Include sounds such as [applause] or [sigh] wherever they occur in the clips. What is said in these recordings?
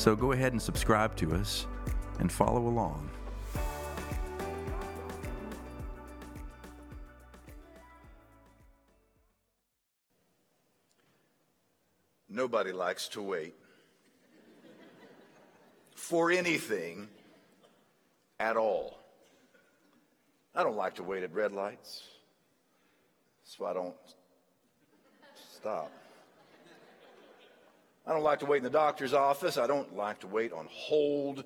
So go ahead and subscribe to us and follow along. Nobody likes to wait for anything at all. I don't like to wait at red lights. so I don't stop. I don't like to wait in the doctor's office. I don't like to wait on hold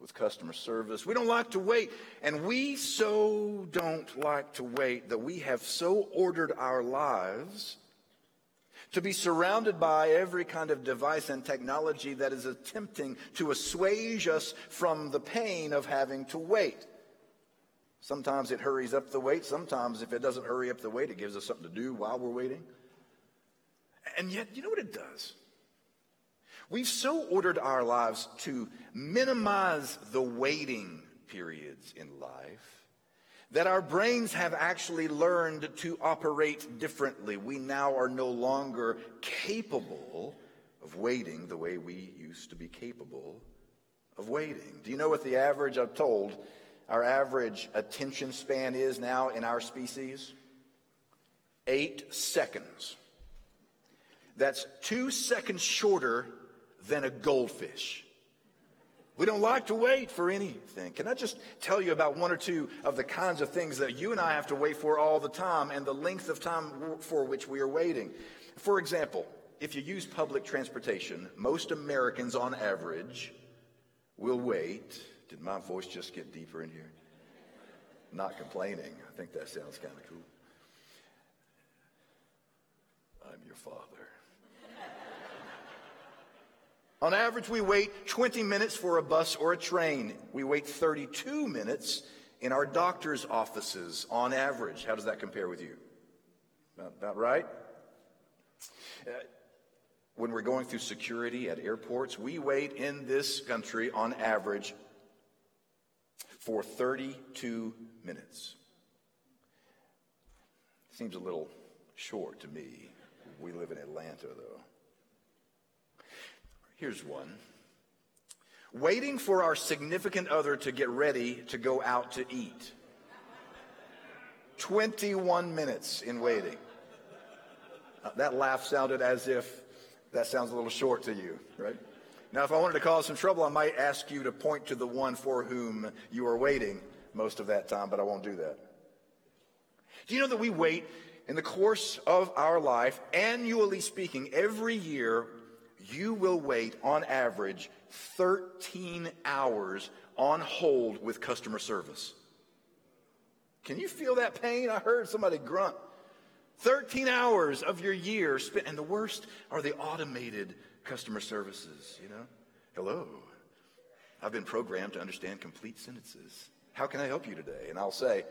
with customer service. We don't like to wait. And we so don't like to wait that we have so ordered our lives to be surrounded by every kind of device and technology that is attempting to assuage us from the pain of having to wait. Sometimes it hurries up the wait. Sometimes, if it doesn't hurry up the wait, it gives us something to do while we're waiting. And yet, you know what it does? We've so ordered our lives to minimize the waiting periods in life that our brains have actually learned to operate differently. We now are no longer capable of waiting the way we used to be capable of waiting. Do you know what the average, I'm told, our average attention span is now in our species? Eight seconds. That's two seconds shorter than a goldfish. We don't like to wait for anything. Can I just tell you about one or two of the kinds of things that you and I have to wait for all the time and the length of time for which we are waiting? For example, if you use public transportation, most Americans on average will wait. Did my voice just get deeper in here? Not complaining. I think that sounds kind of cool. I'm your father. On average, we wait 20 minutes for a bus or a train. We wait 32 minutes in our doctor's offices on average. How does that compare with you? About, about right? Uh, when we're going through security at airports, we wait in this country on average for 32 minutes. Seems a little short to me. We live in Atlanta, though. Here's one. Waiting for our significant other to get ready to go out to eat. 21 minutes in waiting. Uh, that laugh sounded as if that sounds a little short to you, right? Now, if I wanted to cause some trouble, I might ask you to point to the one for whom you are waiting most of that time, but I won't do that. Do you know that we wait in the course of our life, annually speaking, every year, you will wait on average 13 hours on hold with customer service. Can you feel that pain? I heard somebody grunt. 13 hours of your year spent, and the worst are the automated customer services, you know? Hello. I've been programmed to understand complete sentences. How can I help you today? And I'll say,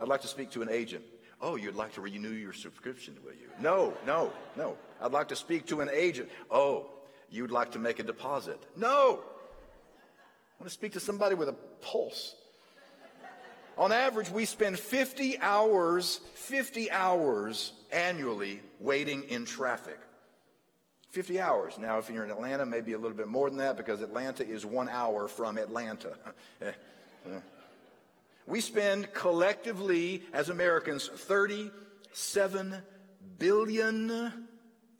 I'd like to speak to an agent. Oh, you'd like to renew your subscription, will you? No, no, no. I'd like to speak to an agent. Oh, you'd like to make a deposit. No. I want to speak to somebody with a pulse. On average, we spend 50 hours, 50 hours annually waiting in traffic. 50 hours. Now, if you're in Atlanta, maybe a little bit more than that because Atlanta is one hour from Atlanta. [laughs] Eh, eh. We spend collectively as Americans 37 billion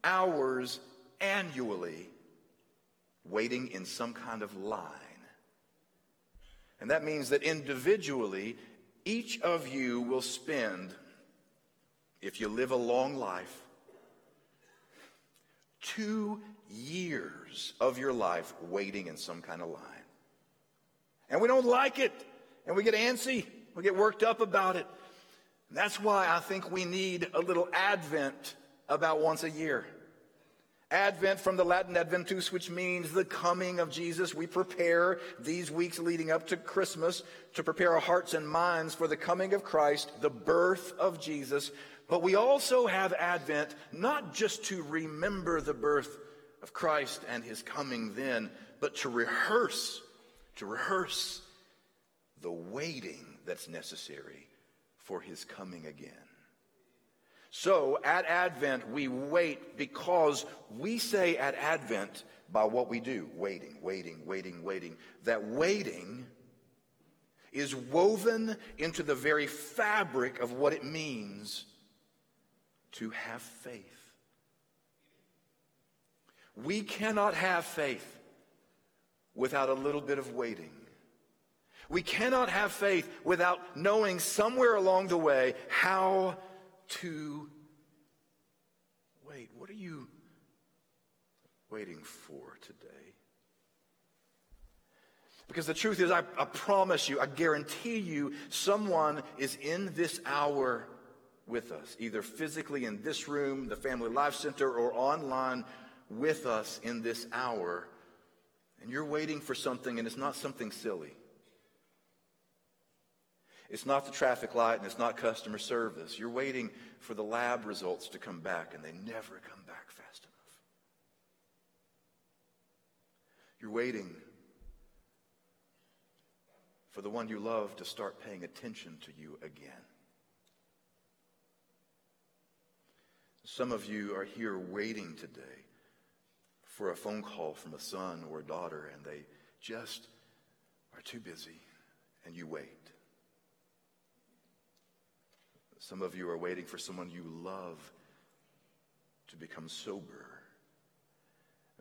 hours annually waiting in some kind of line. And that means that individually, each of you will spend, if you live a long life, two years of your life waiting in some kind of line. And we don't like it and we get antsy. We get worked up about it. That's why I think we need a little Advent about once a year. Advent from the Latin adventus, which means the coming of Jesus. We prepare these weeks leading up to Christmas to prepare our hearts and minds for the coming of Christ, the birth of Jesus. But we also have Advent not just to remember the birth of Christ and his coming then, but to rehearse, to rehearse the waiting that's necessary for his coming again. So at Advent, we wait because we say at Advent by what we do waiting, waiting, waiting, waiting. That waiting is woven into the very fabric of what it means to have faith. We cannot have faith without a little bit of waiting. We cannot have faith without knowing somewhere along the way how to wait. What are you waiting for today? Because the truth is, I, I, promise you, I guarantee you, someone is in this hour with us, either physically in this room, the Family Life Center, or online with us in this hour. And you're waiting for something, and it's not something silly. It's not the traffic light and it's not customer service. You're waiting for the lab results to come back and they never come back fast enough. You're waiting for the one you love to start paying attention to you again. Some of you are here waiting today for a phone call from a son or a daughter, and they just are too busy, and you wait. Some of you are waiting for someone you love to become sober.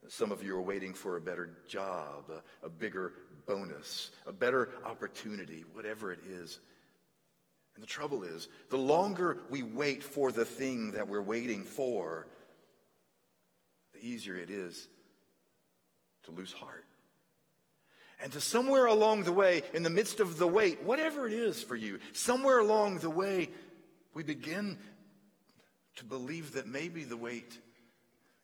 Some of you are waiting for a better job, a, a, bigger bonus, a better opportunity, whatever it is. And the trouble is, the longer we wait for the thing that we're waiting for, the easier it is to lose heart. And to somewhere along the way, in the midst of the wait, whatever it is for you, somewhere along the way, we begin to believe that maybe the wait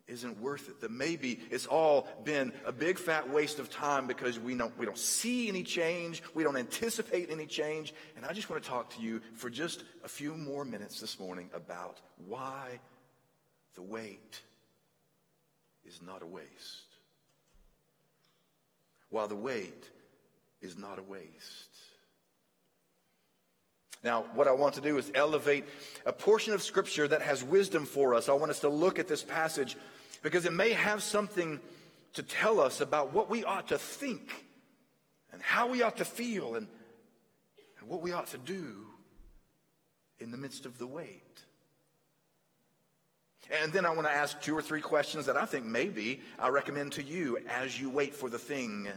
isn't worth it. That maybe it's all been a big fat waste of time because we don't, we don't see any change. We don't anticipate any change. And I just want to talk to you for just a few more minutes this morning about why the wait is not a waste. Why the wait is not a waste. Now, what I want to do is elevate a portion of Scripture that has wisdom for us. I want us to look at this passage because it may have something to tell us about what we ought to think and how we ought to feel and, and what we ought to do in the midst of the wait. And then I want to ask two or three questions that I think maybe I recommend to you as you wait for the thing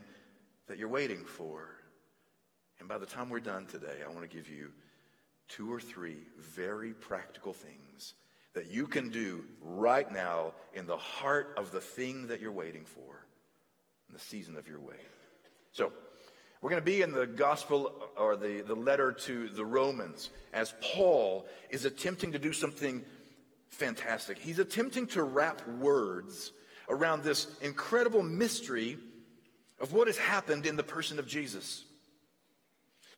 that you're waiting for. And by the time we're done today, I want to give you two or three very practical things that you can do right now in the heart of the thing that you're waiting for, in the season of your wait. So, we're going to be in the gospel or the, the letter to the Romans as Paul is attempting to do something fantastic. He's attempting to wrap words around this incredible mystery of what has happened in the person of Jesus.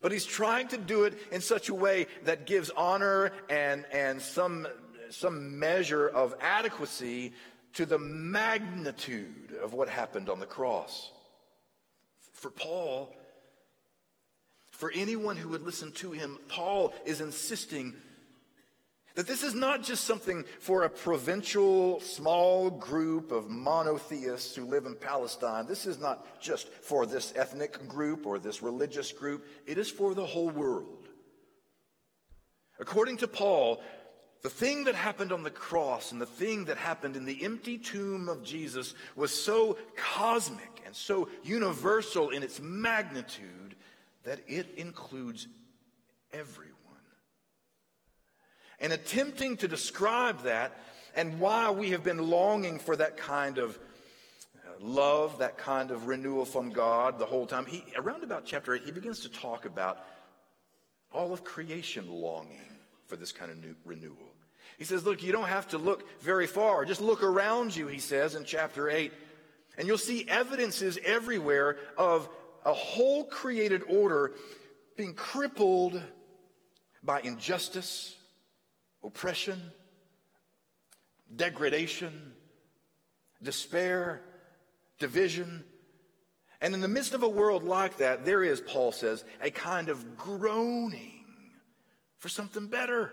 But he's trying to do it in such a way that gives honor and, and some, some measure of adequacy to the magnitude of what happened on the cross. For Paul, for anyone who would listen to him, Paul is insisting that this is not just something for a provincial, small group of monotheists who live in Palestine. This is not just for this ethnic group or this religious group. It is for the whole world. According to Paul, the thing that happened on the cross and the thing that happened in the empty tomb of Jesus was so cosmic and so universal in its magnitude that it includes everyone and attempting to describe that and why we have been longing for that kind of uh, love, that kind of renewal from God the whole time. He, around about chapter 8, he begins to talk about all of creation longing for this kind of new renewal. He says, Look, you don't have to look very far. Just look around you, he says in chapter 8. And you'll see evidences everywhere of a whole created order being crippled by injustice, oppression, degradation, despair, division. And in the midst of a world like that, there is, Paul says, a kind of groaning for something better,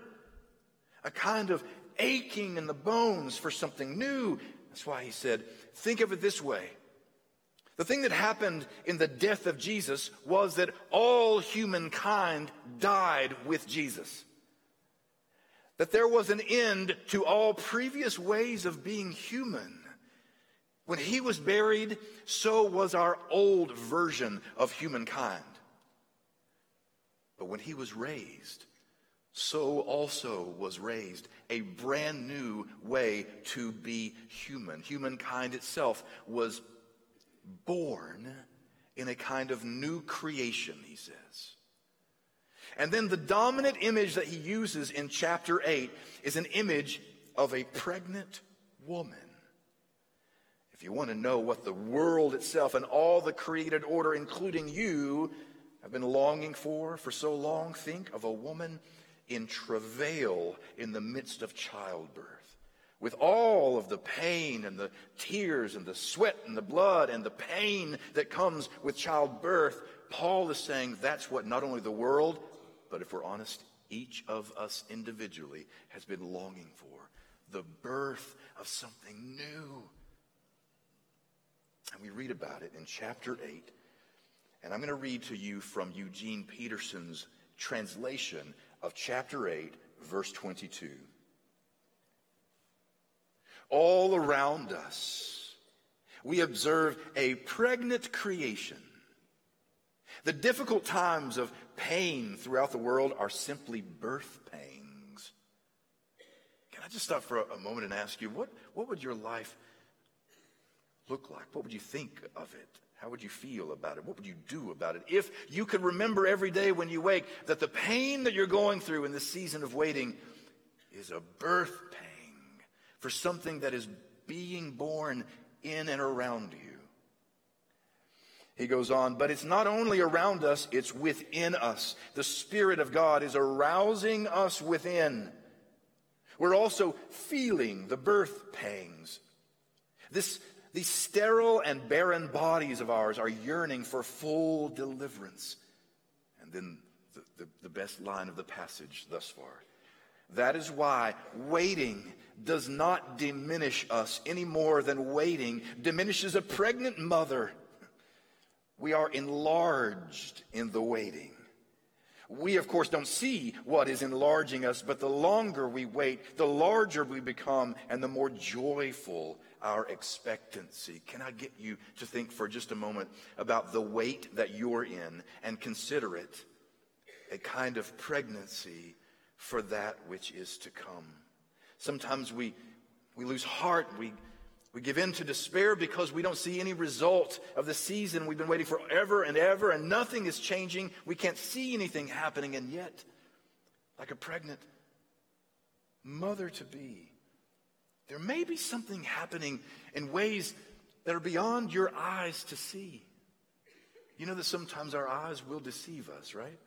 a kind of aching in the bones for something new. That's why he said, think of it this way. The thing that happened in the death of Jesus was that all humankind died with Jesus. That there was an end to all previous ways of being human. When he was buried, so was our old version of humankind. But when he was raised, so also was raised a brand new way to be human. Humankind itself was born in a kind of new creation, he says. And then the dominant image that he uses in chapter 8 is an image of a pregnant woman. If you want to know what the world itself and all the created order, including you, have been longing for for so long, think of a woman in travail in the midst of childbirth with all of the pain and the tears and the sweat and the blood and the pain that comes with childbirth, Paul is saying that's what not only the world, but if we're honest, each of us individually has been longing for the birth of something new. And we read about it in chapter 8. And I'm going to read to you from Eugene Peterson's translation of chapter 8, verse 22 all around us, we observe a pregnant creation. The difficult times of pain throughout the world are simply birth pangs. Can I just stop for a, moment and ask you, what, what would your life look like? What would you think of it? How would you feel about it? What would you do about it? If you could remember every day when you wake that the pain that you're going through in this season of waiting is a birth pang for something that is being born in and around you. He goes on, but it's not only around us, it's within us. The Spirit of God is arousing us within. We're also feeling the birth pangs. This, these sterile and barren bodies of ours are yearning for full deliverance. And then the, the, the best line of the passage thus far. That is why waiting does not diminish us any more than waiting diminishes a pregnant mother. We are enlarged in the waiting. We, of course, don't see what is enlarging us, but the longer we wait, the larger we become and the more joyful our expectancy. Can I get you to think for just a moment about the wait that you're in and consider it a kind of pregnancy for that which is to come? Sometimes we, we lose heart. We, we give in to despair because we don't see any result of the season we've been waiting for ever and ever, and nothing is changing. We can't see anything happening, and yet, like a pregnant mother to be, there may be something happening in ways that are beyond your eyes to see. You know that sometimes our eyes will deceive us, right?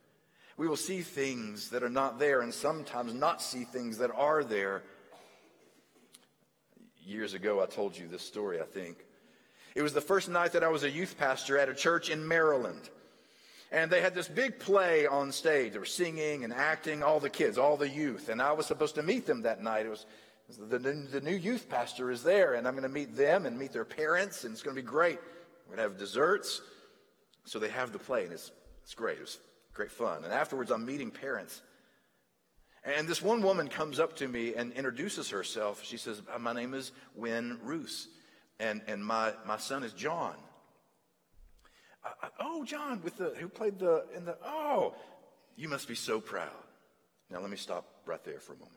We will see things that are not there and sometimes not see things that are there years ago, I told you this story, I think. It was the first night that I was a youth pastor at a church in Maryland. And they had this big play on stage. They were singing and acting, all the kids, all the youth. And I was supposed to meet them that night. It was, the, the, new youth pastor is there, and I'm going to meet them and meet their parents, and it's going to be great. We're going to have desserts. So they have the play, and it's, it's great. It was great fun. And afterwards, I'm meeting parents. And this one woman comes up to me and introduces herself. She says, uh, My name is Wynn Roos, and, and my, my son is John. I, I, oh, John, with the who played the in the oh, you must be so proud. Now let me stop right there for a moment.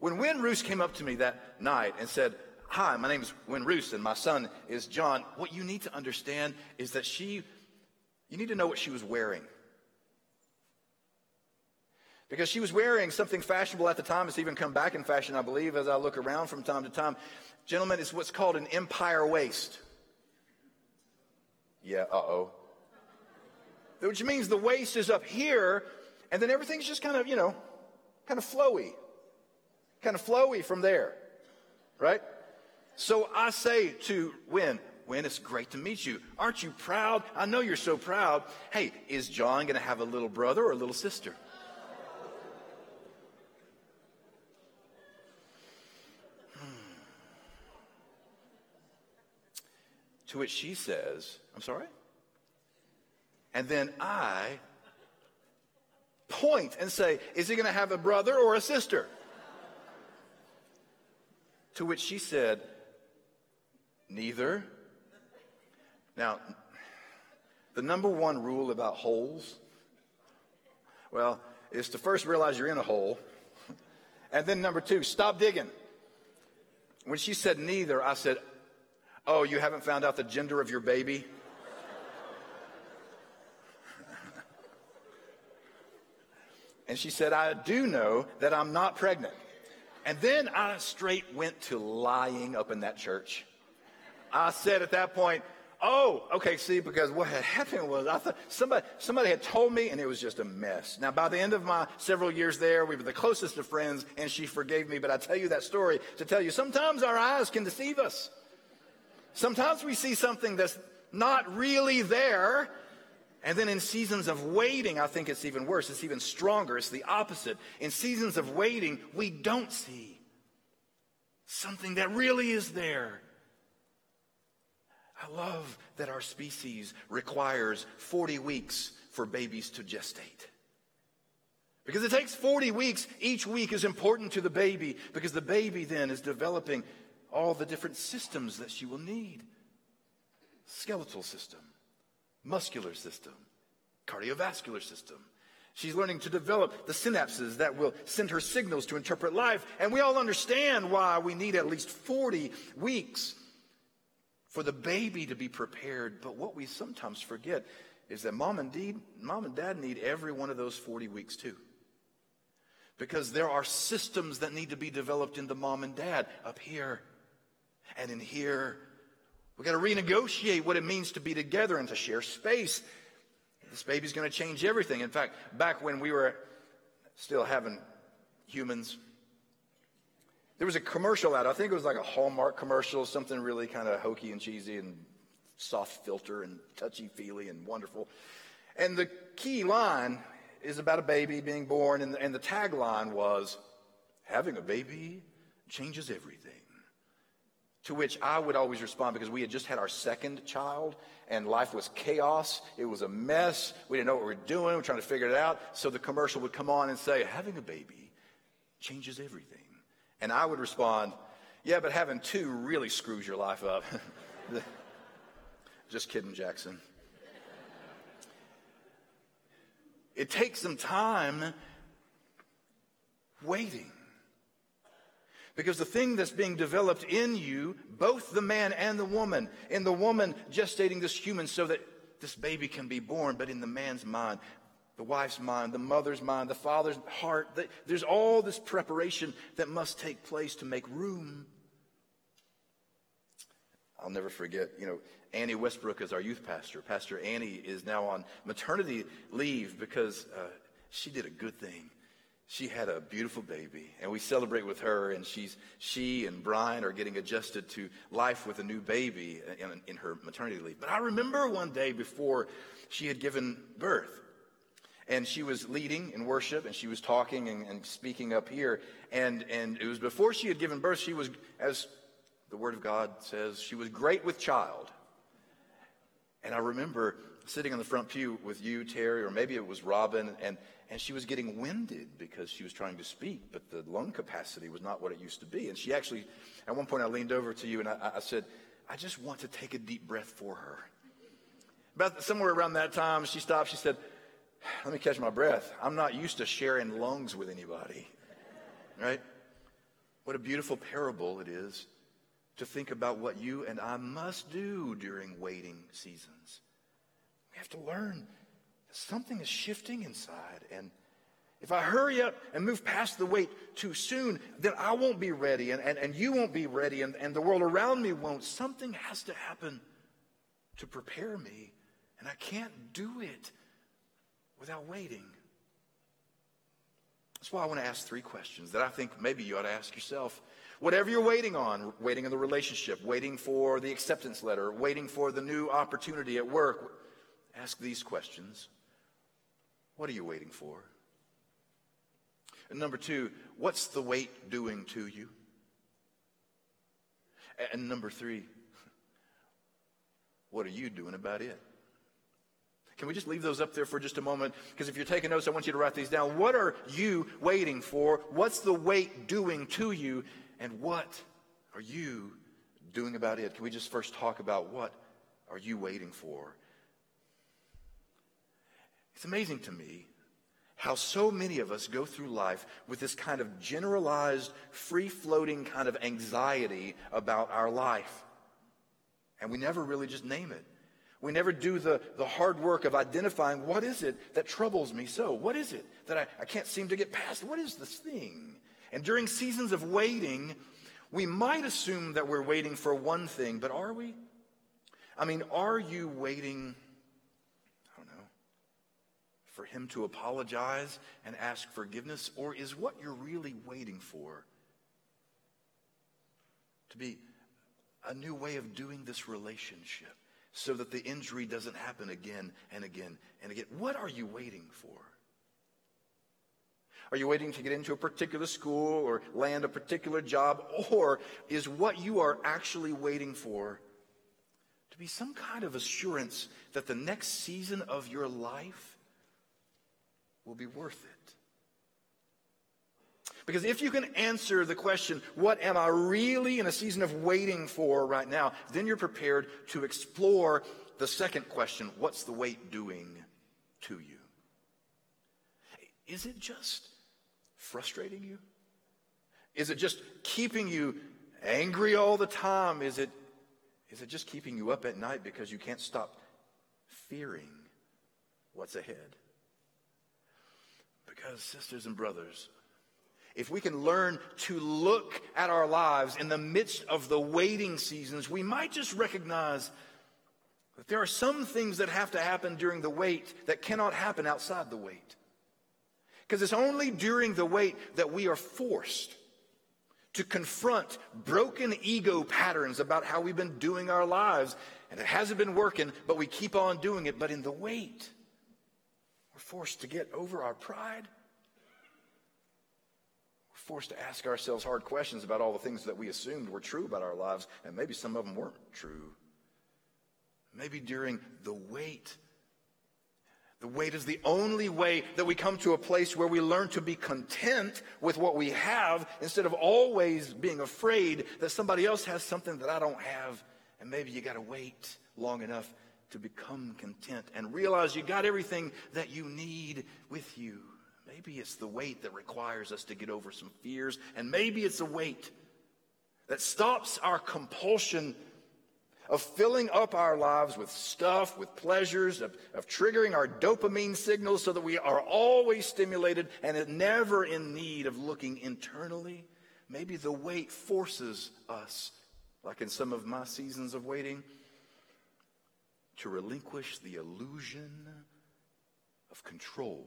When Wynn Roos came up to me that night and said, Hi, my name is Wynn Roos, and my son is John, what you need to understand is that she, you need to know what she was wearing. Because she was wearing something fashionable at the time. It's even come back in fashion, I believe, as I look around from time to time. Gentlemen, it's what's called an empire waist. Yeah, uh oh. Which means the waist is up here, and then everything's just kind of, you know, kind of flowy. Kind of flowy from there, right? So I say to Win, Win, it's great to meet you. Aren't you proud? I know you're so proud. Hey, is John going to have a little brother or a little sister? To which she says, I'm sorry? And then I point and say, Is he going to have a brother or a sister? To which she said, Neither. Now, the number one rule about holes, well, is to first realize you're in a hole. And then number two, stop digging. When she said neither, I said, Oh, you haven't found out the gender of your baby? and she said, I do know that I'm not pregnant. And then I straight went to lying up in that church. I said at that point, Oh, okay, see, because what had happened was I thought somebody, somebody had told me and it was just a mess. Now, by the end of my several years there, we were the closest of friends and she forgave me, but I tell you that story to tell you sometimes our eyes can deceive us. Sometimes we see something that's not really there. And then in seasons of waiting, I think it's even worse. It's even stronger. It's the opposite. In seasons of waiting, we don't see something that really is there. I love that our species requires 40 weeks for babies to gestate. Because it takes 40 weeks, each week is important to the baby because the baby then is developing all the different systems that she will need skeletal system, muscular system, cardiovascular system. She's learning to develop the synapses that will send her signals to interpret life. And we all understand why we need at least 40 weeks for the baby to be prepared. But what we sometimes forget is that mom and, dad, mom and dad need every one of those 40 weeks too. Because there are systems that need to be developed in the mom and dad up here and in here. We've got to renegotiate what it means to be together and to share space. This baby's going to change everything. In fact, back when we were still having humans, there was a commercial out. I think it was like a Hallmark commercial, something really kind of hokey and cheesy and soft filter and touchy feely and wonderful. And the key line is about a baby being born, and the, and the tagline was, Having a baby changes everything. To which I would always respond because we had just had our second child and life was chaos. It was a mess. We didn't know what we were doing. We were trying to figure it out. So the commercial would come on and say, Having a baby changes everything. And I would respond, Yeah, but having two really screws your life up. [laughs] Just kidding, Jackson. It takes some time waiting. Because the thing that's being developed in you, both the man and the woman, in the woman gestating this human so that this baby can be born, but in the man's mind, the wife's mind, the mother's mind, the father's heart. There's all this preparation that must take place to make room. I'll never forget, you know, Annie Westbrook is our youth pastor. Pastor Annie is now on maternity leave because uh, she did a good thing. She had a beautiful baby, and we celebrate with her. And she's she and Brian are getting adjusted to life with a new baby in, in her maternity leave. But I remember one day before she had given birth, and she was leading in worship and she was talking and, and, speaking up here and and it was before she had given birth she was as the word of god says she was great with child and i remember sitting on the front pew with you terry or maybe it was robin and and she was getting winded because she was trying to speak but the lung capacity was not what it used to be and she actually at one point i leaned over to you and i, I said i just want to take a deep breath for her about somewhere around that time she stopped she said let me catch my breath. I'm not used to sharing lungs with anybody, right? What a beautiful parable it is to think about what you and I must do during waiting seasons. Have to learn that something is shifting inside, and If I hurry up and move past the wait too soon, then I won't be ready and, and, and you won't be ready and, and the world around me won't. Something has to happen to prepare me, and I can't do it without waiting. That's why I want to ask three questions that I think maybe you ought to ask yourself. Whatever you're waiting on, waiting in the relationship, waiting for the acceptance letter, waiting for the new opportunity at work, ask these questions. What are you waiting for? And number two, what's the wait doing to you? And number three, what are you doing about it? Can we just leave those up there for just a moment? Because if you're taking notes, I want you to write these down. What are you waiting for? What's the wait doing to you? And what are you doing about it? Can we just first talk about what are you waiting for? It's amazing to me how so many of us go through life with this kind of generalized, free floating kind of anxiety about our life. And we never really just name it. We never do the, the hard work of identifying what is it that troubles me so? What is it that I, I can't seem to get past? What is this thing? And during seasons of waiting, we might assume that we're waiting for one thing, but are we? I mean, are you waiting, for him to apologize and ask forgiveness? Or is what you're really waiting for to be a new way of doing this relationship so that the injury doesn't happen again and again and again. What are you waiting for? Are you waiting to get into a particular school or land a particular job? Or is what you are actually waiting for to be some kind of assurance that the next season of your life will be worth it? Because if you can answer the question, what am I really in a season of waiting for right now, then you're prepared to explore the second question what's the wait doing to you? Is it just frustrating you? Is it just keeping you angry all the time? Is it, is it just keeping you up at night because you can't stop fearing what's ahead? Because, sisters and brothers, if we can learn to look at our lives in the midst of the waiting seasons, we might just recognize that there are some things that have to happen during the wait that cannot happen outside the wait. Because it's only during the wait that we are forced to confront broken ego patterns about how we've been doing our lives. And it hasn't been working, but we keep on doing it. But in the wait, we're forced to get over our pride We're forced to ask ourselves hard questions about all the things that we assumed were true about our lives, and maybe some of them weren't true. Maybe during the wait. The wait is the only way that we come to a place where we learn to be content with what we have instead of always being afraid that somebody else has something that I don't have. And maybe you got to wait long enough to become content and realize you got everything that you need with you. Maybe it's the wait that requires us to get over some fears, and maybe it's a wait that stops our compulsion of filling up our lives with stuff, with pleasures, of, of triggering our dopamine signals so that we are always stimulated and never in need of looking internally. Maybe the wait forces us, like in some of my seasons of waiting, to relinquish the illusion of control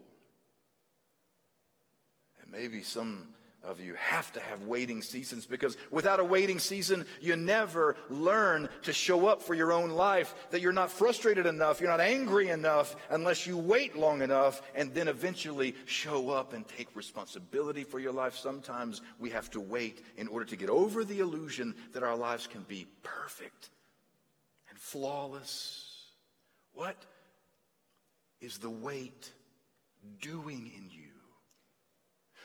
And maybe some of you have to have waiting seasons because without a waiting season, you never learn to show up for your own life, that you're not frustrated enough, you're not angry enough unless you wait long enough and then eventually show up and take responsibility for your life. Sometimes we have to wait in order to get over the illusion that our lives can be perfect and flawless. What is the wait doing in you?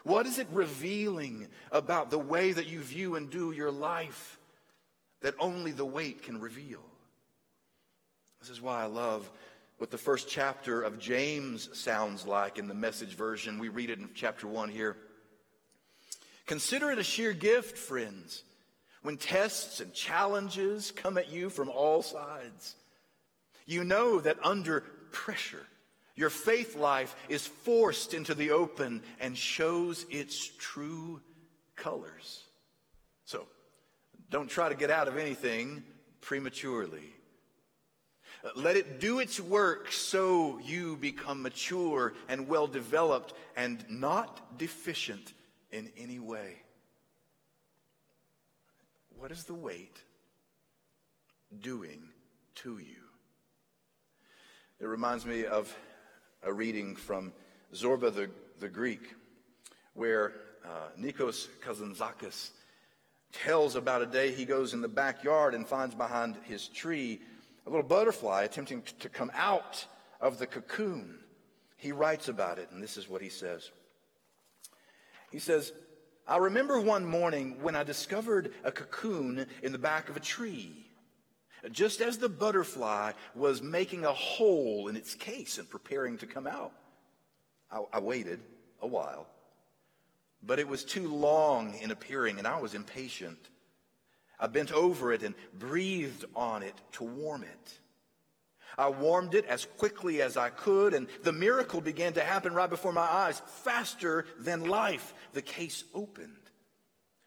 What is it revealing about the way that you view and do your life that only the wait can reveal? This is why I love what the first chapter of James sounds like in the message version. We read it in chapter 1 here. Consider it a sheer gift, friends, when tests and challenges come at you from all sides. You know that under pressure, Your faith life is forced into the open and shows its true colors. So, don't try to get out of anything prematurely. Let it do its work so you become mature and well developed and not deficient in any way. What is the wait doing to you? It reminds me of a reading from Zorba the, the Greek, where uh, Nikos Kazantzakis tells about a day he goes in the backyard and finds behind his tree a little butterfly attempting to come out of the cocoon. He writes about it, and this is what he says. He says, I remember one morning when I discovered a cocoon in the back of a tree. Just as the butterfly was making a hole in its case and preparing to come out, I, I waited a while, but it was too long in appearing, and I was impatient. I bent over it and breathed on it to warm it. I warmed it as quickly as I could, and the miracle began to happen right before my eyes, faster than life. The case opened.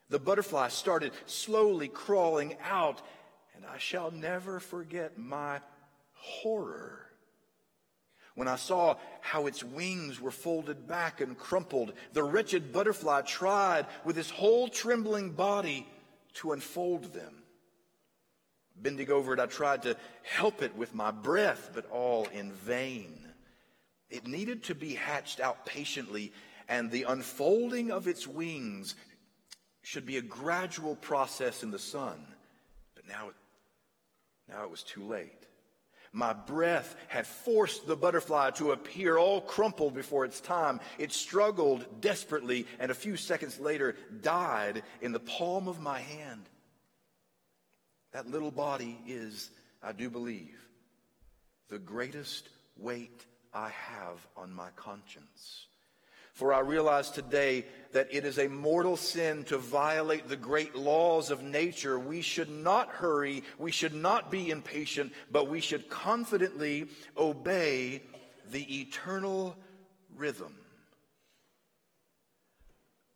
The butterfly started slowly crawling out, I shall never forget my horror when I saw how its wings were folded back and crumpled. The wretched butterfly tried with his whole trembling body to unfold them. Bending over it, I tried to help it with my breath, but all in vain. It needed to be hatched out patiently, and the unfolding of its wings should be a gradual process in the sun. But now, now it was too late. My breath had forced the butterfly to appear all crumpled before its time. It struggled desperately and a few seconds later died in the palm of my hand. That little body is, I do believe, the greatest weight I have on my conscience. For I realize today that it is a mortal sin to violate the great laws of nature. We should not hurry, we should not be impatient, but we should confidently obey the eternal rhythm.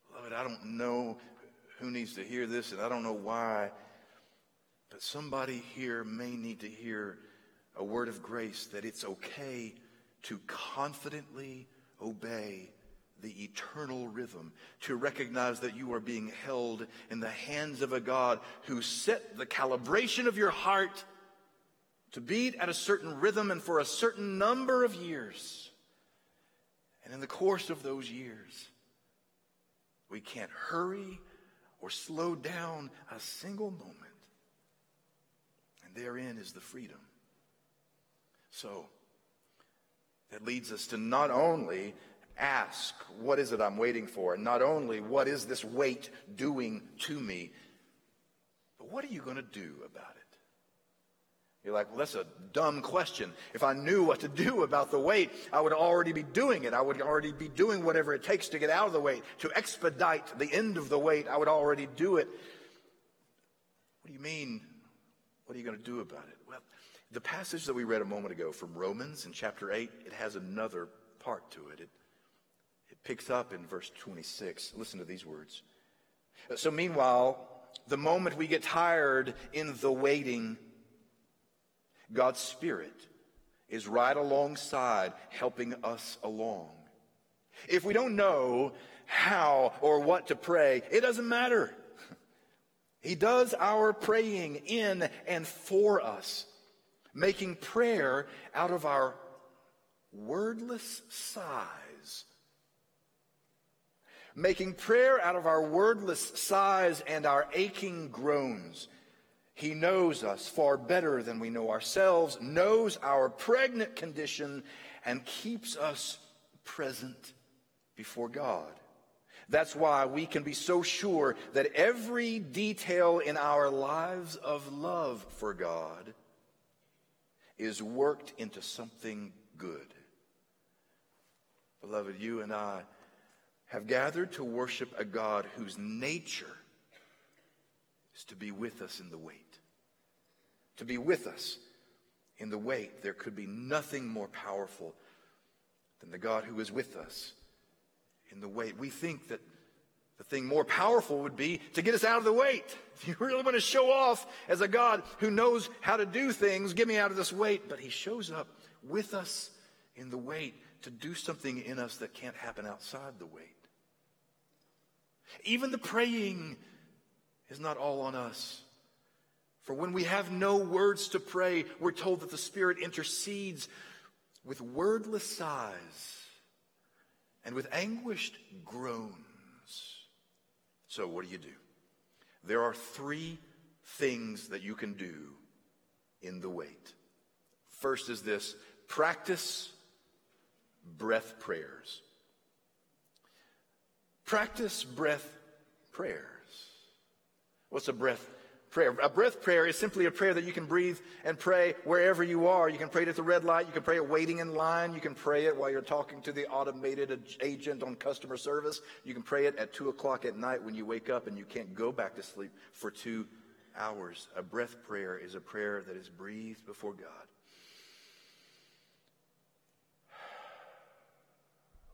Beloved, I don't know who needs to hear this, and I don't know why, but somebody here may need to hear a word of grace that it's okay to confidently obey the eternal rhythm, to recognize that you are being held in the hands of a God who set the calibration of your heart to beat at a certain rhythm and for a certain number of years. And in the course of those years, we can't hurry or slow down a single moment. And therein is the freedom. So, that leads us to not only ask, what is it I'm waiting for? And not only, what is this wait doing to me? But what are you going to do about it? You're like, well, that's a dumb question. If I knew what to do about the wait, I would already be doing it. I would already be doing whatever it takes to get out of the wait, to expedite the end of the wait. I would already do it. What do you mean? What are you going to do about it? Well, the passage that we read a moment ago from Romans in chapter 8, it has another part to it. It picks up in verse 26. Listen to these words. So, meanwhile, the moment we get tired in the waiting, God's Spirit is right alongside helping us along. If we don't know how or what to pray, it doesn't matter. [laughs] He does our praying in and for us, making prayer out of our wordless sighs making prayer out of our wordless sighs and our aching groans. He knows us far better than we know ourselves, knows our pregnant condition, and keeps us present before God. That's why we can be so sure that every detail in our lives of love for God is worked into something good. Beloved, you and I have gathered to worship a God whose nature is to be with us in the wait. To be with us in the wait. There could be nothing more powerful than the God who is with us in the wait. We think that the thing more powerful would be to get us out of the wait. If [laughs] you really want to show off as a God who knows how to do things, get me out of this wait. But he shows up with us in the wait to do something in us that can't happen outside the wait. Even the praying is not all on us. For when we have no words to pray, we're told that the Spirit intercedes with wordless sighs and with anguished groans. So, what do you do? There are three things that you can do in the wait. First is this practice breath prayers. Practice breath prayers. What's a breath prayer? A breath prayer is simply a prayer that you can breathe and pray wherever you are. You can pray it at the red light. You can pray it waiting in line. You can pray it while you're talking to the automated agent on customer service. You can pray it at 2 o'clock at night when you wake up and you can't go back to sleep for two hours. A breath prayer is a prayer that is breathed before God.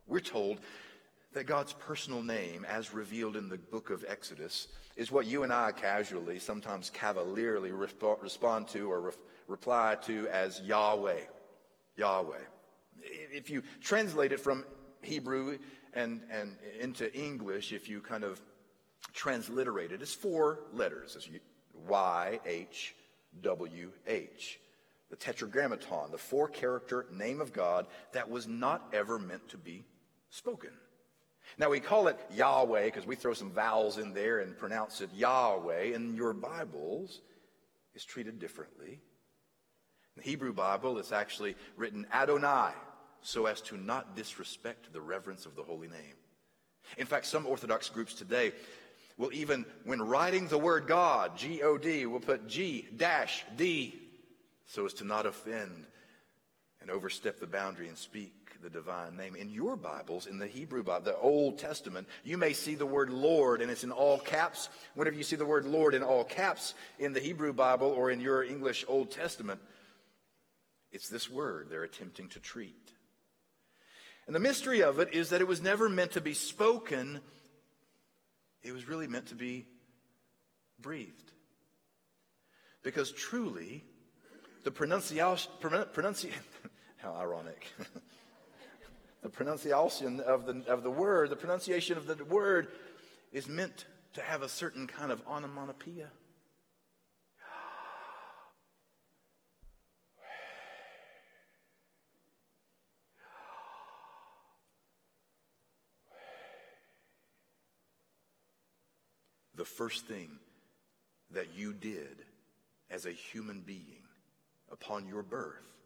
We're told that God's personal name, as revealed in the book of Exodus, is what you and I casually, sometimes cavalierly, respond to or re- reply to as Yahweh. Yahweh. If you translate it from Hebrew and, and into English, if you kind of transliterate it, it's four letters. Y H W H. The tetragrammaton, the four character name of God that was not ever meant to be spoken. Now we call it Yahweh because we throw some vowels in there and pronounce it Yahweh. In your Bibles, is treated differently. In the Hebrew Bible, it's actually written Adonai so as to not disrespect the reverence of the holy name. In fact, some Orthodox groups today will even, when writing the word God, G O D, will put G dash D so as to not offend and overstep the boundary and speak the divine name. In your Bibles, in the Hebrew Bible, the Old Testament, you may see the word Lord and it's in all caps. Whenever you see the word Lord in all caps in the Hebrew Bible or in your English Old Testament, it's this word they're attempting to treat. And the mystery of it is that it was never meant to be spoken, it was really meant to be breathed. Because truly, the pronunciation, pronunci- [laughs] how ironic. [laughs] the pronunciation of the, of the word, the pronunciation of the word is meant to have a certain kind of onomatopoeia. The first thing that you did as a human being upon your birth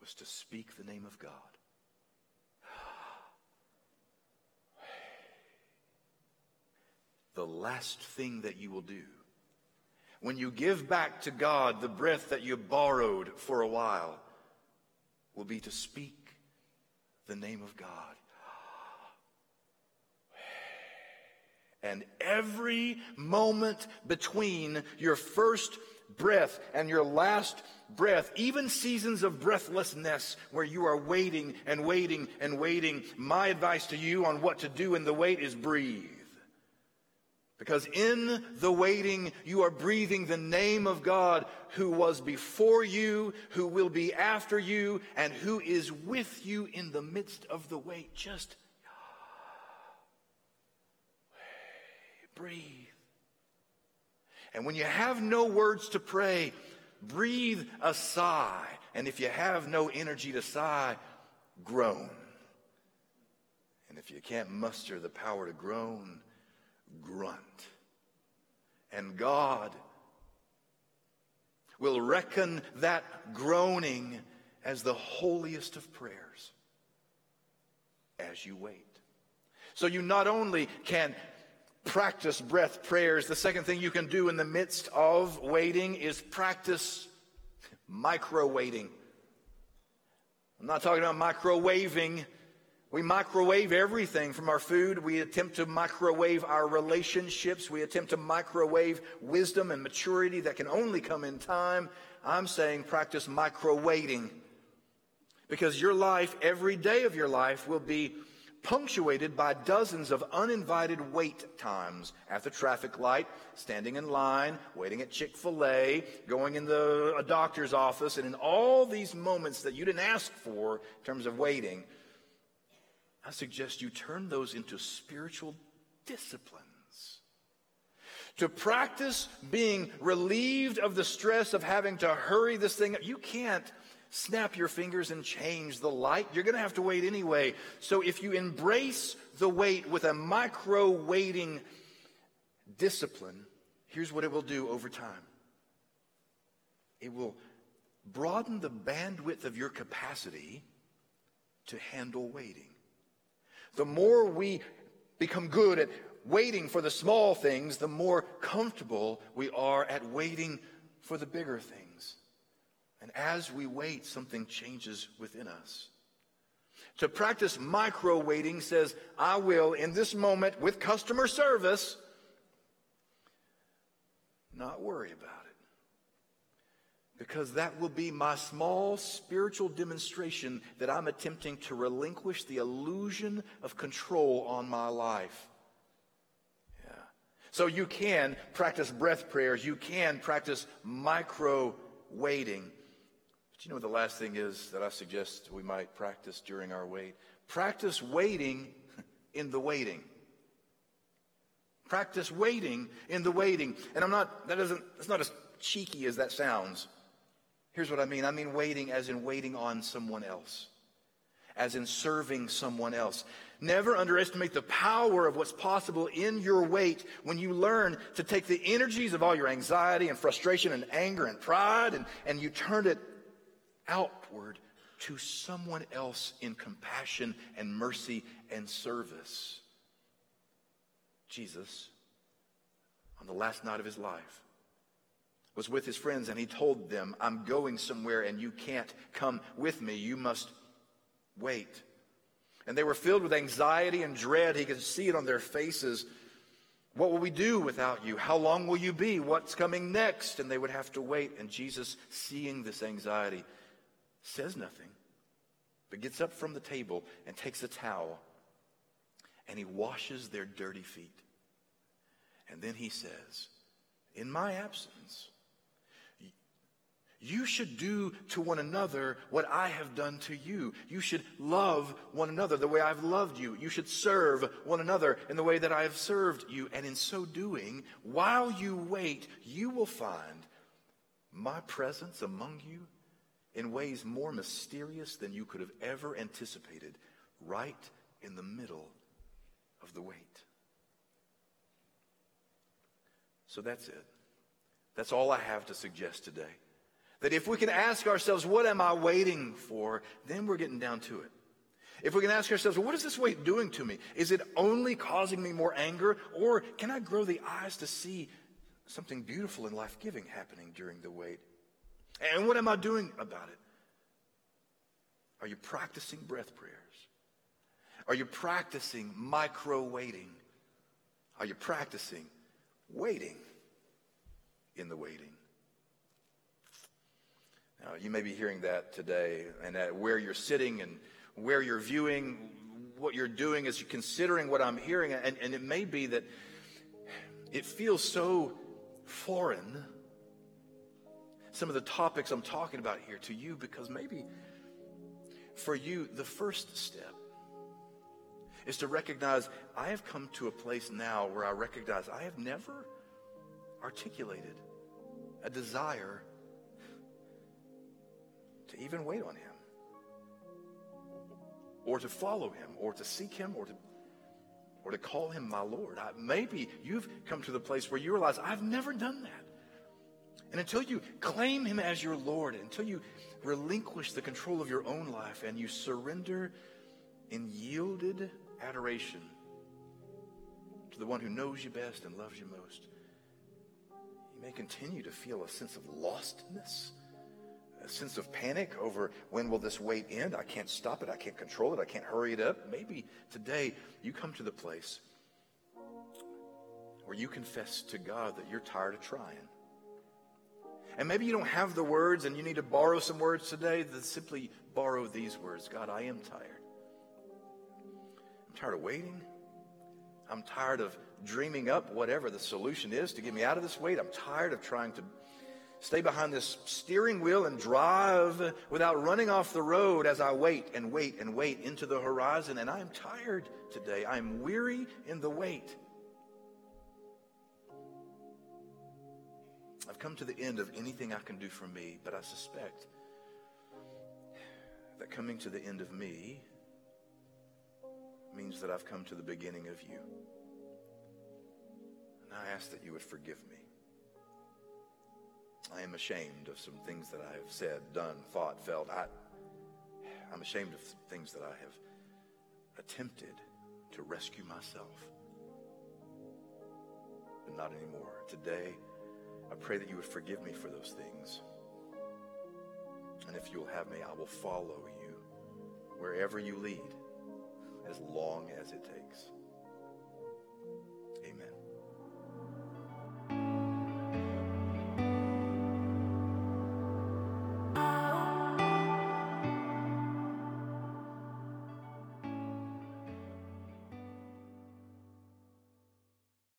was to speak the name of God. [sighs] The last thing that you will do when you give back to God the breath that you borrowed for a while will be to speak the name of God. [sighs] And every moment between your first breath and your last breath, even seasons of breathlessness where you are waiting and waiting and waiting, my advice to you on what to do in the wait is breathe. Because in the waiting, you are breathing the name of God who was before you, who will be after you, and who is with you in the midst of the wait. Just [sighs] breathe. And when you have no words to pray, breathe a sigh. And if you have no energy to sigh, groan. And if you can't muster the power to groan, grunt. And God will reckon that groaning as the holiest of prayers as you wait. So you not only can practice breath prayers. The second thing you can do in the midst of waiting is practice micro waiting. I'm not talking about microwaving. We microwave everything from our food. We attempt to microwave our relationships. We attempt to microwave wisdom and maturity that can only come in time. I'm saying practice micro waiting. Because your life, every day of your life, will be punctuated by dozens of uninvited wait times at the traffic light, standing in line, waiting at Chick fil A, going in the, a doctor's office, and in all these moments that you didn't ask for in terms of waiting, I suggest you turn those into spiritual disciplines. To practice being relieved of the stress of having to hurry this thing, up. you can't snap your fingers and change the light. You're going to have to wait anyway. So if you embrace the wait with a micro waiting discipline, here's what it will do over time it will broaden the bandwidth of your capacity to handle waiting. The more we become good at waiting for the small things, the more comfortable we are at waiting for the bigger things. And as we wait, something changes within us. To practice micro waiting says, I will, in this moment, with customer service, not worry about it. Because that will be my small spiritual demonstration that I'm attempting to relinquish the illusion of control on my life. Yeah. So you can practice breath prayers. You can practice micro waiting. Do you know what the last thing is that I suggest we might practice during our wait? Practice waiting in the waiting. Practice waiting in the waiting. And I'm not, that isn't, that's not as cheeky as that sounds. Here's what I mean I mean waiting as in waiting on someone else, as in serving someone else. Never underestimate the power of what's possible in your wait when you learn to take the energies of all your anxiety and frustration and anger and pride and, and you turn it outward to someone else in compassion and mercy and service. Jesus, on the last night of his life, was with his friends and he told them, I'm going somewhere and you can't come with me. You must wait. And they were filled with anxiety and dread. He could see it on their faces. What will we do without you? How long will you be? What's coming next? And they would have to wait. And Jesus, seeing this anxiety, says nothing, but gets up from the table and takes a towel and he washes their dirty feet. And then he says, In my absence, you should do to one another what I have done to you. You should love one another the way I've loved you. You should serve one another in the way that I have served you. And in so doing, while you wait, you will find my presence among you in ways more mysterious than you could have ever anticipated, right in the middle of the wait. So that's it. That's all I have to suggest today. That if we can ask ourselves, what am I waiting for? Then we're getting down to it. If we can ask ourselves, well, what is this wait doing to me? Is it only causing me more anger? Or can I grow the eyes to see something beautiful and life giving happening during the wait? And what am I doing about it? Are you practicing breath prayers? Are you practicing micro waiting? Are you practicing waiting in the waiting? Now, you may be hearing that today, and that where you're sitting and where you're viewing, what you're doing is you're considering what I'm hearing, and, and it may be that it feels so foreign some of the topics I'm talking about here to you because maybe for you, the first step is to recognize I have come to a place now where I recognize I have never articulated a desire to even wait on Him or to follow Him or to seek Him or to or to call him my Lord. I, maybe you've come to the place where you realize I've never done that. And until you claim him as your Lord, until you relinquish the control of your own life and you surrender in yielded adoration to the one who knows you best and loves you most, you may continue to feel a sense of lostness, a sense of panic over when will this wait end? I can't stop it. I can't control it. I can't hurry it up. Maybe today you come to the place where you confess to God that you're tired of trying And maybe you don't have the words and you need to borrow some words today. Then simply borrow these words God, I am tired. I'm tired of waiting. I'm tired of dreaming up whatever the solution is to get me out of this wait. I'm tired of trying to stay behind this steering wheel and drive without running off the road as I wait and wait and wait into the horizon. And I'm tired today. I'm weary in the wait. I've come to the end of anything I can do for me, but I suspect that coming to the end of me means that I've come to the beginning of you. And I ask that you would forgive me. I am ashamed of some things that I have said, done, thought, felt. I, I'm ashamed of things that I have attempted to rescue myself. But not anymore. Today, I pray that you would forgive me for those things. And if you'll have me, I will follow you wherever you lead as long as it takes.